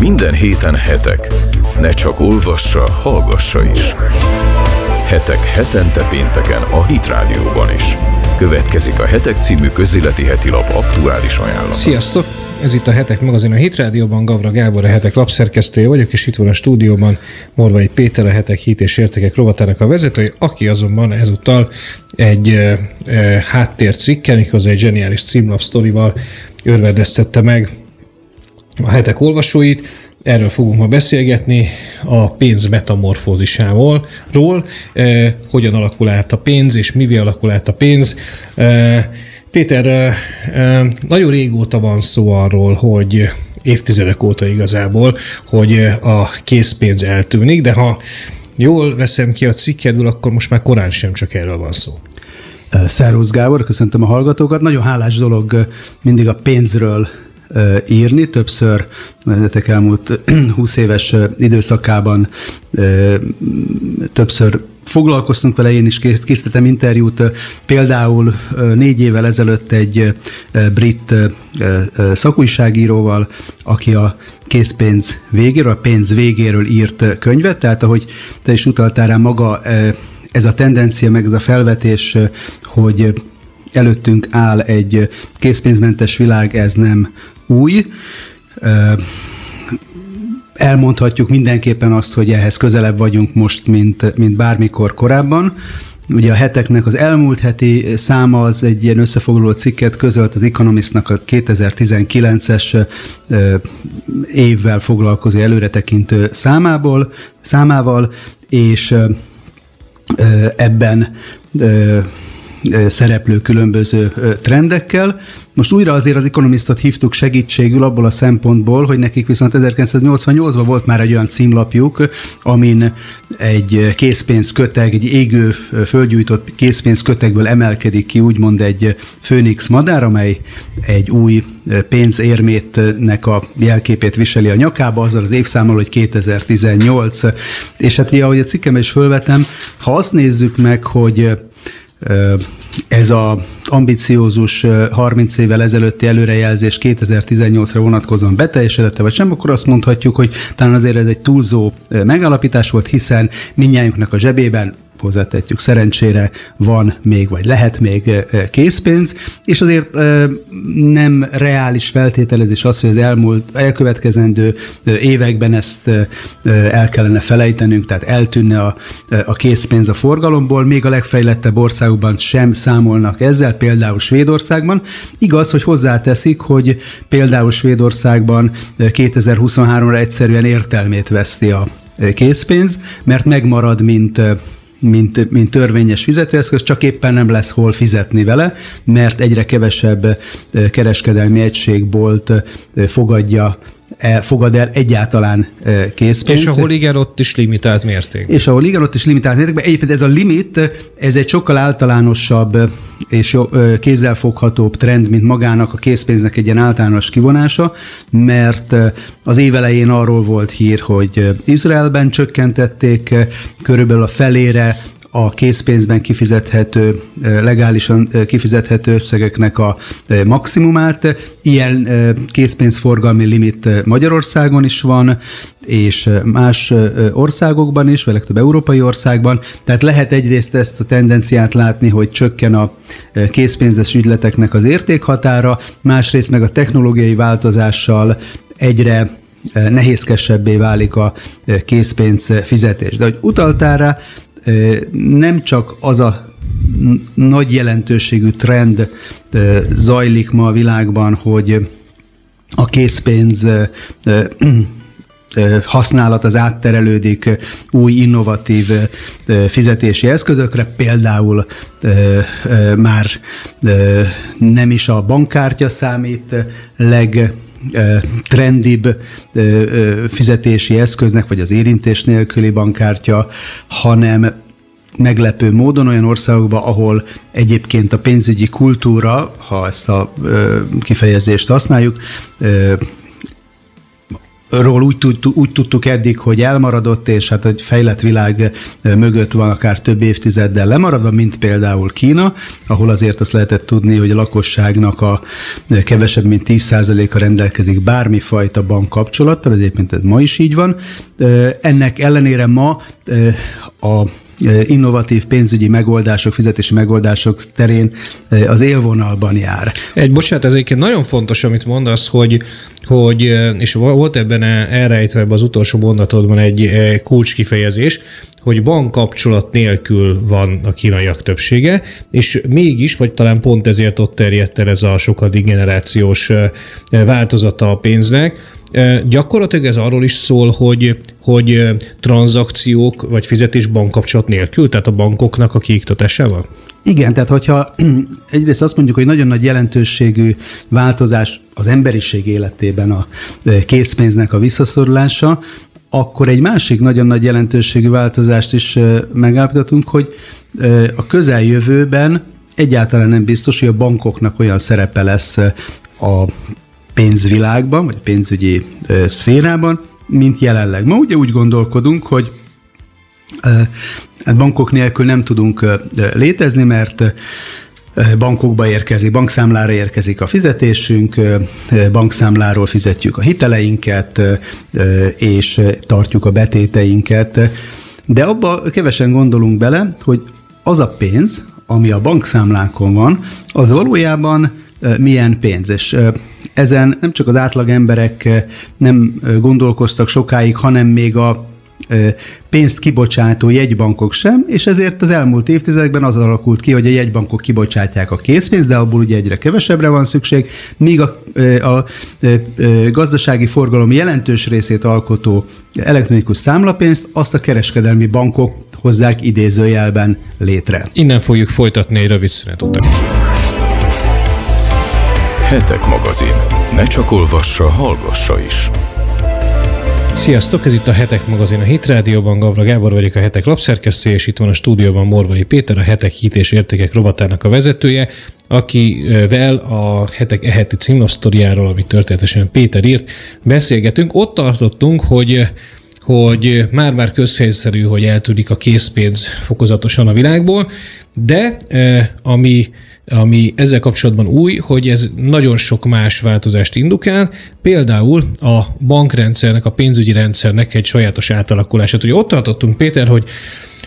Minden héten hetek. Ne csak olvassa, hallgassa is. Hetek hetente pénteken a Hit Rádióban is. Következik a Hetek című közéleti heti lap aktuális ajánlata. Sziasztok! Ez itt a Hetek magazin a Hit Rádióban, Gavra Gábor, a Hetek lapszerkesztője vagyok, és itt van a stúdióban Morvai Péter, a Hetek Hit és Értékek rovatának a vezetője, aki azonban ezúttal egy e, e, háttércikkel, méghozzá egy zseniális címlap sztorival örvedeztette meg a Hetek olvasóit. Erről fogunk ma beszélgetni, a pénz metamorfózisával, ról, e, hogyan alakul át a pénz, és mivé alakul át a pénz. E, Péter, nagyon régóta van szó arról, hogy évtizedek óta igazából, hogy a készpénz eltűnik, de ha jól veszem ki a cikkedből, akkor most már korán sem csak erről van szó. Szervusz Gábor, köszöntöm a hallgatókat. Nagyon hálás dolog mindig a pénzről írni. Többször ennek elmúlt 20 éves időszakában többször foglalkoztunk vele, én is készítettem interjút, például négy évvel ezelőtt egy brit szakújságíróval, aki a készpénz végéről, a pénz végéről írt könyvet, tehát ahogy te is utaltál rá maga ez a tendencia, meg ez a felvetés, hogy előttünk áll egy készpénzmentes világ, ez nem új elmondhatjuk mindenképpen azt, hogy ehhez közelebb vagyunk most, mint, mint bármikor korábban. Ugye a heteknek az elmúlt heti száma az egy ilyen összefoglaló cikket közölt az Economistnak a 2019-es évvel foglalkozó előretekintő számából, számával, és ebben szereplő különböző trendekkel. Most újra azért az ekonomisztot hívtuk segítségül abból a szempontból, hogy nekik viszont 1988-ban volt már egy olyan címlapjuk, amin egy készpénzköteg, egy égő földgyújtott készpénzkötegből emelkedik ki úgymond egy főnix madár, amely egy új pénzérmétnek a jelképét viseli a nyakába, azzal az évszámmal, hogy 2018. És hát ugye, ahogy a cikkem is fölvetem, ha azt nézzük meg, hogy ez a ambiciózus 30 évvel ezelőtti előrejelzés 2018-ra vonatkozóan beteljesedette, vagy sem, akkor azt mondhatjuk, hogy talán azért ez egy túlzó megállapítás volt, hiszen minnyájunknak a zsebében hozzátetjük, szerencsére van még, vagy lehet még készpénz, és azért nem reális feltételezés az, hogy az elmúlt, elkövetkezendő években ezt el kellene felejtenünk, tehát eltűnne a, a készpénz a forgalomból, még a legfejlettebb országokban sem számolnak ezzel, például Svédországban. Igaz, hogy hozzáteszik, hogy például Svédországban 2023-ra egyszerűen értelmét veszti a készpénz, mert megmarad, mint mint, mint törvényes fizetőeszköz, csak éppen nem lesz hol fizetni vele, mert egyre kevesebb kereskedelmi egységbolt fogadja fogad el egyáltalán készpénzt. És ahol igen, ott is limitált mérték. És ahol igen, ott is limitált mértékben. Egyébként ez a limit, ez egy sokkal általánosabb és kézzelfoghatóbb trend, mint magának a készpénznek egy ilyen általános kivonása, mert az évelején arról volt hír, hogy Izraelben csökkentették körülbelül a felére a készpénzben kifizethető, legálisan kifizethető összegeknek a maximumát. Ilyen készpénzforgalmi limit Magyarországon is van, és más országokban is, vagy legtöbb európai országban. Tehát lehet egyrészt ezt a tendenciát látni, hogy csökken a készpénzes ügyleteknek az értékhatára, másrészt meg a technológiai változással egyre nehézkesebbé válik a készpénz fizetés. De hogy utaltál rá, nem csak az a nagy jelentőségű trend zajlik ma a világban, hogy a készpénz használat az átterelődik új innovatív fizetési eszközökre, például már nem is a bankkártya számít leg trendibb fizetési eszköznek, vagy az érintés nélküli bankkártya, hanem meglepő módon olyan országokban, ahol egyébként a pénzügyi kultúra, ha ezt a kifejezést használjuk, ról úgy, tud, úgy tudtuk eddig, hogy elmaradott, és hát egy fejlett világ mögött van akár több évtizeddel lemaradva, mint például Kína, ahol azért azt lehetett tudni, hogy a lakosságnak a kevesebb, mint 10%-a rendelkezik bármifajta bankkapcsolattal, egyébként ez ma is így van. Ennek ellenére ma a innovatív pénzügyi megoldások, fizetési megoldások terén az élvonalban jár. Egy, bocsánat, ez egyébként nagyon fontos, amit mondasz, hogy hogy, és volt ebben elrejtve az utolsó mondatodban egy kulcskifejezés, hogy bankkapcsolat nélkül van a kínaiak többsége, és mégis, vagy talán pont ezért ott terjedt el ez a sokadik generációs változata a pénznek, Gyakorlatilag ez arról is szól, hogy, hogy tranzakciók vagy fizetés bankkapcsolat nélkül, tehát a bankoknak a kiiktatásával? Igen, tehát hogyha egyrészt azt mondjuk, hogy nagyon nagy jelentőségű változás az emberiség életében a készpénznek a visszaszorulása, akkor egy másik nagyon nagy jelentőségű változást is megállapítatunk, hogy a közeljövőben egyáltalán nem biztos, hogy a bankoknak olyan szerepe lesz a pénzvilágban, vagy a pénzügyi szférában, mint jelenleg. Ma ugye úgy gondolkodunk, hogy hát bankok nélkül nem tudunk létezni, mert bankokba érkezik, bankszámlára érkezik a fizetésünk, bankszámláról fizetjük a hiteleinket, és tartjuk a betéteinket. De abba kevesen gondolunk bele, hogy az a pénz, ami a bankszámlánkon van, az valójában milyen pénz. És ezen nem csak az átlag emberek nem gondolkoztak sokáig, hanem még a pénzt kibocsátó jegybankok sem, és ezért az elmúlt évtizedekben az alakult ki, hogy a jegybankok kibocsátják a készpénzt, de abból ugye egyre kevesebbre van szükség, míg a, a, a, a gazdasági forgalom jelentős részét alkotó elektronikus számlapénzt azt a kereskedelmi bankok hozzák idézőjelben létre. Innen fogjuk folytatni egy rövid szünet után. Hetek magazin. Ne csak olvassa, hallgassa is. Sziasztok, ez itt a Hetek magazin a Hit Rádióban, Gavra Gábor vagyok a Hetek lapszerkesztő, és itt van a stúdióban Morvai Péter, a Hetek Hit és Értékek rovatának a vezetője, akivel a Hetek eheti címlapsztoriáról, amit történetesen Péter írt, beszélgetünk. Ott tartottunk, hogy hogy már-már közhelyszerű, hogy eltűnik a készpénz fokozatosan a világból, de eh, ami ami ezzel kapcsolatban új, hogy ez nagyon sok más változást indukál, például a bankrendszernek, a pénzügyi rendszernek egy sajátos átalakulását. Ugye ott tartottunk, Péter, hogy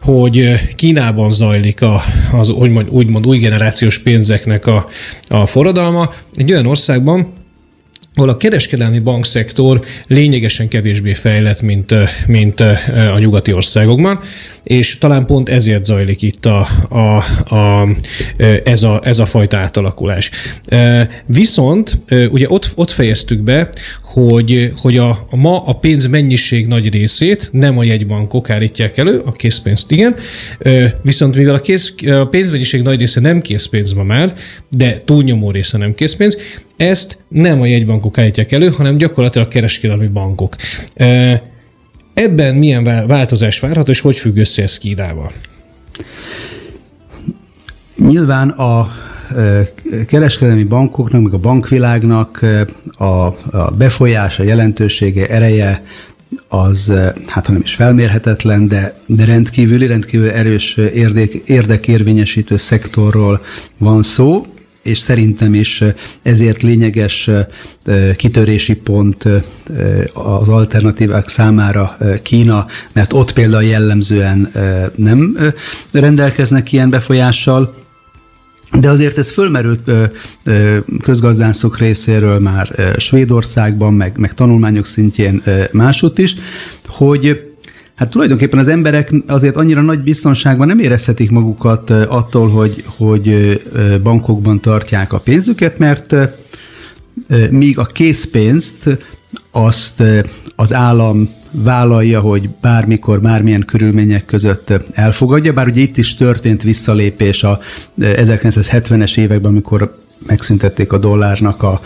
hogy Kínában zajlik a, az úgymond, úgymond új generációs pénzeknek a, a forradalma, egy olyan országban, ahol a kereskedelmi bankszektor lényegesen kevésbé fejlett, mint, mint a nyugati országokban, és talán pont ezért zajlik itt a, a, a, ez, a, ez a fajta átalakulás. Viszont ugye ott, ott fejeztük be, hogy, hogy a, a ma a pénz mennyiség nagy részét nem a jegybankok állítják elő, a készpénzt igen, viszont mivel a, kész, a pénzmennyiség nagy része nem készpénz ma már, de túlnyomó része nem készpénz, ezt nem a jegybankok állítják elő, hanem gyakorlatilag a kereskedelmi bankok. Ebben milyen változás várható, és hogy függ össze ez Kínával? Nyilván a kereskedelmi bankoknak, meg a bankvilágnak a, a befolyása, jelentősége, ereje az, hát ha nem is felmérhetetlen, de, de rendkívüli, rendkívül erős érdek, érdekérvényesítő szektorról van szó, és szerintem is ezért lényeges kitörési pont az alternatívák számára Kína, mert ott például jellemzően nem rendelkeznek ilyen befolyással, de azért ez fölmerült közgazdászok részéről már Svédországban, meg, meg tanulmányok szintjén másút is, hogy Hát tulajdonképpen az emberek azért annyira nagy biztonságban nem érezhetik magukat attól, hogy, hogy bankokban tartják a pénzüket, mert míg a készpénzt azt az állam vállalja, hogy bármikor, bármilyen körülmények között elfogadja, bár ugye itt is történt visszalépés a 1970-es években, amikor megszüntették a dollárnak a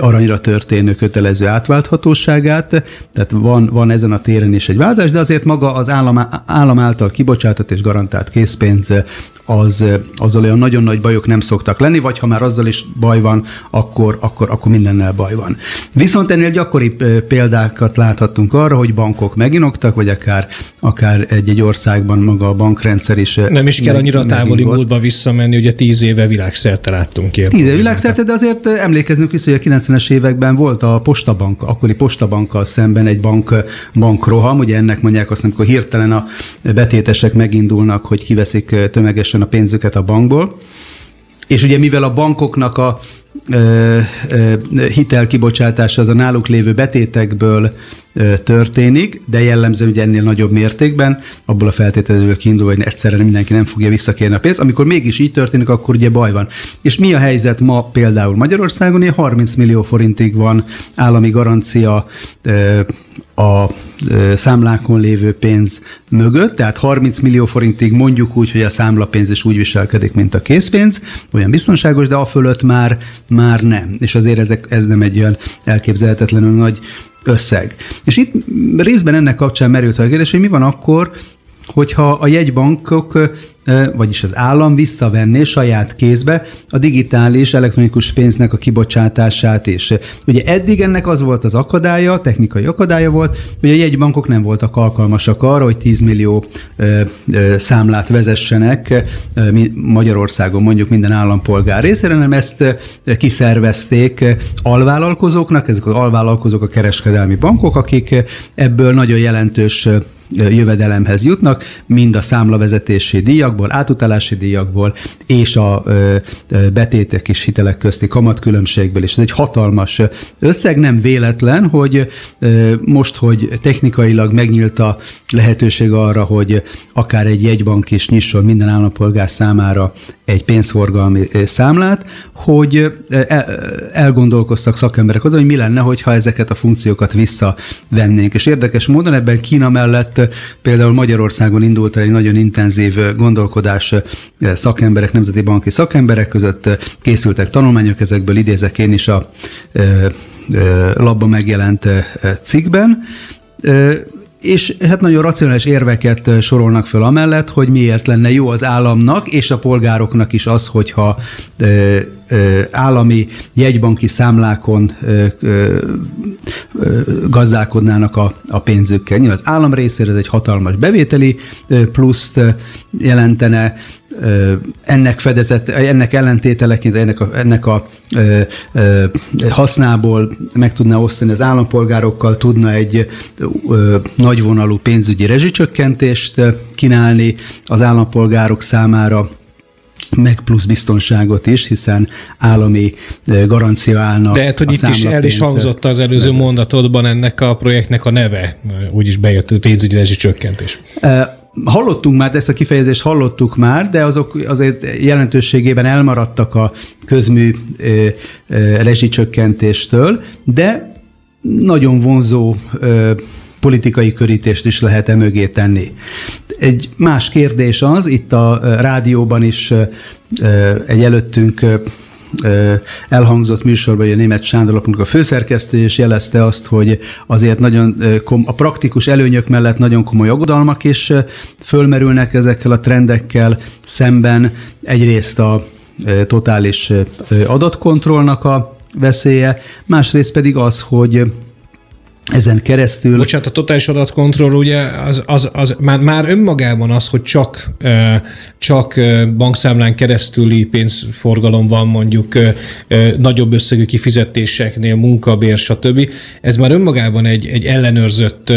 aranyra történő kötelező átválthatóságát, tehát van, van ezen a téren is egy változás, de azért maga az állam, állam által kibocsátott és garantált készpénz az, azzal olyan nagyon nagy bajok nem szoktak lenni, vagy ha már azzal is baj van, akkor, akkor, akkor mindennel baj van. Viszont ennél gyakori példákat láthattunk arra, hogy bankok meginoktak, vagy akár, akár egy-egy országban maga a bankrendszer is. Nem is kell annyira távoli múltba visszamenni, ugye tíz éve világszerte láttunk ilyen. Tíz éve világszerte, de azért emlékezzünk vissza, hogy a 90-es években volt a postabank, akkori postabankkal szemben egy bank, bankroham, ugye ennek mondják azt, amikor hirtelen a betétesek megindulnak, hogy kiveszik tömegesen a pénzüket a bankból. És ugye mivel a bankoknak a hitelkibocsátása az a náluk lévő betétekből történik, de jellemzően ugye ennél nagyobb mértékben, abból a feltételezőből kiindul, hogy egyszerre mindenki nem fogja visszakérni a pénzt. Amikor mégis így történik, akkor ugye baj van. És mi a helyzet ma például Magyarországon? 30 millió forintig van állami garancia a számlákon lévő pénz mögött, tehát 30 millió forintig mondjuk úgy, hogy a számlapénz is úgy viselkedik, mint a készpénz, olyan biztonságos, de a fölött már, már nem. És azért ezek, ez nem egy olyan elképzelhetetlenül nagy összeg. És itt részben ennek kapcsán merült a kérdés, hogy mi van akkor, hogyha a jegybankok vagyis az állam visszavenné saját kézbe a digitális elektronikus pénznek a kibocsátását is. Ugye eddig ennek az volt az akadálya, technikai akadálya volt, hogy a jegybankok nem voltak alkalmasak arra, hogy 10 millió számlát vezessenek Magyarországon mondjuk minden állampolgár részére, hanem ezt kiszervezték alvállalkozóknak, ezek az alvállalkozók a kereskedelmi bankok, akik ebből nagyon jelentős jövedelemhez jutnak, mind a számlavezetési díjakból, átutalási díjakból, és a betétek és hitelek közti kamatkülönbségből, és ez egy hatalmas összeg, nem véletlen, hogy most, hogy technikailag megnyílt a lehetőség arra, hogy akár egy jegybank is nyisson minden állampolgár számára egy pénzforgalmi számlát, hogy elgondolkoztak szakemberek azon, hogy mi lenne, hogyha ezeket a funkciókat visszavennénk. És érdekes módon ebben Kína mellett például Magyarországon indult egy nagyon intenzív gondolkodás szakemberek, nemzeti banki szakemberek között, készültek tanulmányok, ezekből idézek én is a labban megjelent cikkben, és hát nagyon racionális érveket sorolnak föl amellett, hogy miért lenne jó az államnak és a polgároknak is az, hogyha ö, ö, állami jegybanki számlákon ö, ö, ö, gazdálkodnának a, a pénzükkel. Nyilván az állam részéről ez egy hatalmas bevételi pluszt jelentene, ennek fedezet, ennek ellentételeként, ennek a, ennek a ö, ö, hasznából meg tudna osztani az állampolgárokkal, tudna egy ö, nagyvonalú pénzügyi rezsicsökkentést kínálni az állampolgárok számára, meg plusz biztonságot is, hiszen állami garancia állna. De hát, hogy itt is el is hangzott az előző neve. mondatodban ennek a projektnek a neve, úgyis bejött pénzügyi rezsicsökkentés. Hallottunk már, ezt a kifejezést hallottuk már, de azok azért jelentőségében elmaradtak a közmű rezsicsökkentéstől, de nagyon vonzó politikai körítést is lehet e mögé tenni. Egy más kérdés az, itt a rádióban is egy előttünk elhangzott műsorban, hogy a német Sándor a főszerkesztő, és jelezte azt, hogy azért nagyon a praktikus előnyök mellett nagyon komoly aggodalmak is fölmerülnek ezekkel a trendekkel szemben. Egyrészt a totális adatkontrollnak a veszélye, másrészt pedig az, hogy ezen keresztül... Bocsánat, a totális adatkontroll ugye az, az, az már, már önmagában az, hogy csak, csak bankszámlán keresztüli pénzforgalom van mondjuk nagyobb összegű kifizetéseknél, munkabér, stb. Ez már önmagában egy, egy ellenőrzött,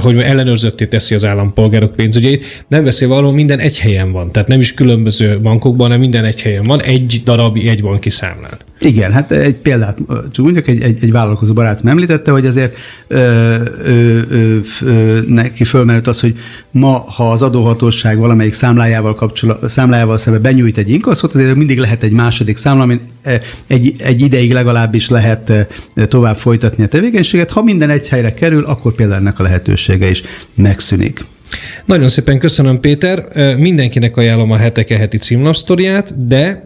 hogy ellenőrzötté teszi az állampolgárok pénzügyeit. Nem beszélve arról, minden egy helyen van. Tehát nem is különböző bankokban, hanem minden egy helyen van, egy darab egy banki számlán. Igen, hát egy példát, csak mondjuk egy, egy, egy vállalkozó barátom említette, hogy azért ö, ö, ö, ö, neki fölmerült az, hogy ma, ha az adóhatóság valamelyik számlájával, kapcsolat, számlájával szemben benyújt egy inkaszot, azért mindig lehet egy második számla, amin egy, egy ideig legalábbis lehet tovább folytatni a tevékenységet. Ha minden egy helyre kerül, akkor például ennek a lehetősége is megszűnik. Nagyon szépen köszönöm, Péter. Mindenkinek ajánlom a heteke heti címlapsztoriát, de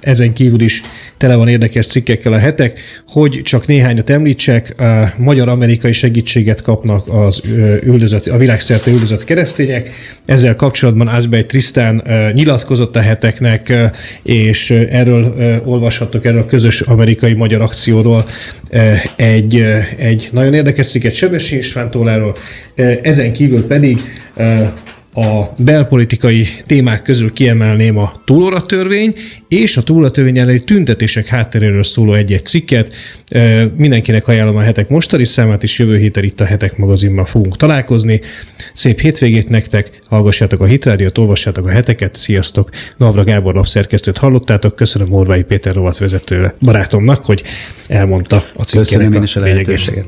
ezen kívül is tele van érdekes cikkekkel a hetek, hogy csak néhányat említsek, magyar-amerikai segítséget kapnak az üldözött, a világszerte üldözött keresztények. Ezzel kapcsolatban Ázbej Trisztán nyilatkozott a heteknek, és erről olvashattok, erről a közös amerikai-magyar akcióról egy, egy nagyon érdekes cikket Sebesi Istvántól ezen kívül pedig a belpolitikai témák közül kiemelném a túlóratörvény és a túlóratörvény elleni tüntetések hátteréről szóló egy-egy cikket. Mindenkinek ajánlom a hetek mostani számát, és jövő héten itt a hetek magazinban fogunk találkozni. Szép hétvégét nektek, hallgassátok a Hitrádiót, olvassátok a heteket, sziasztok! Navra Gábor lapszerkesztőt hallottátok, köszönöm Morvai Péter rovatvezető barátomnak, hogy elmondta a cikkének a lényegét.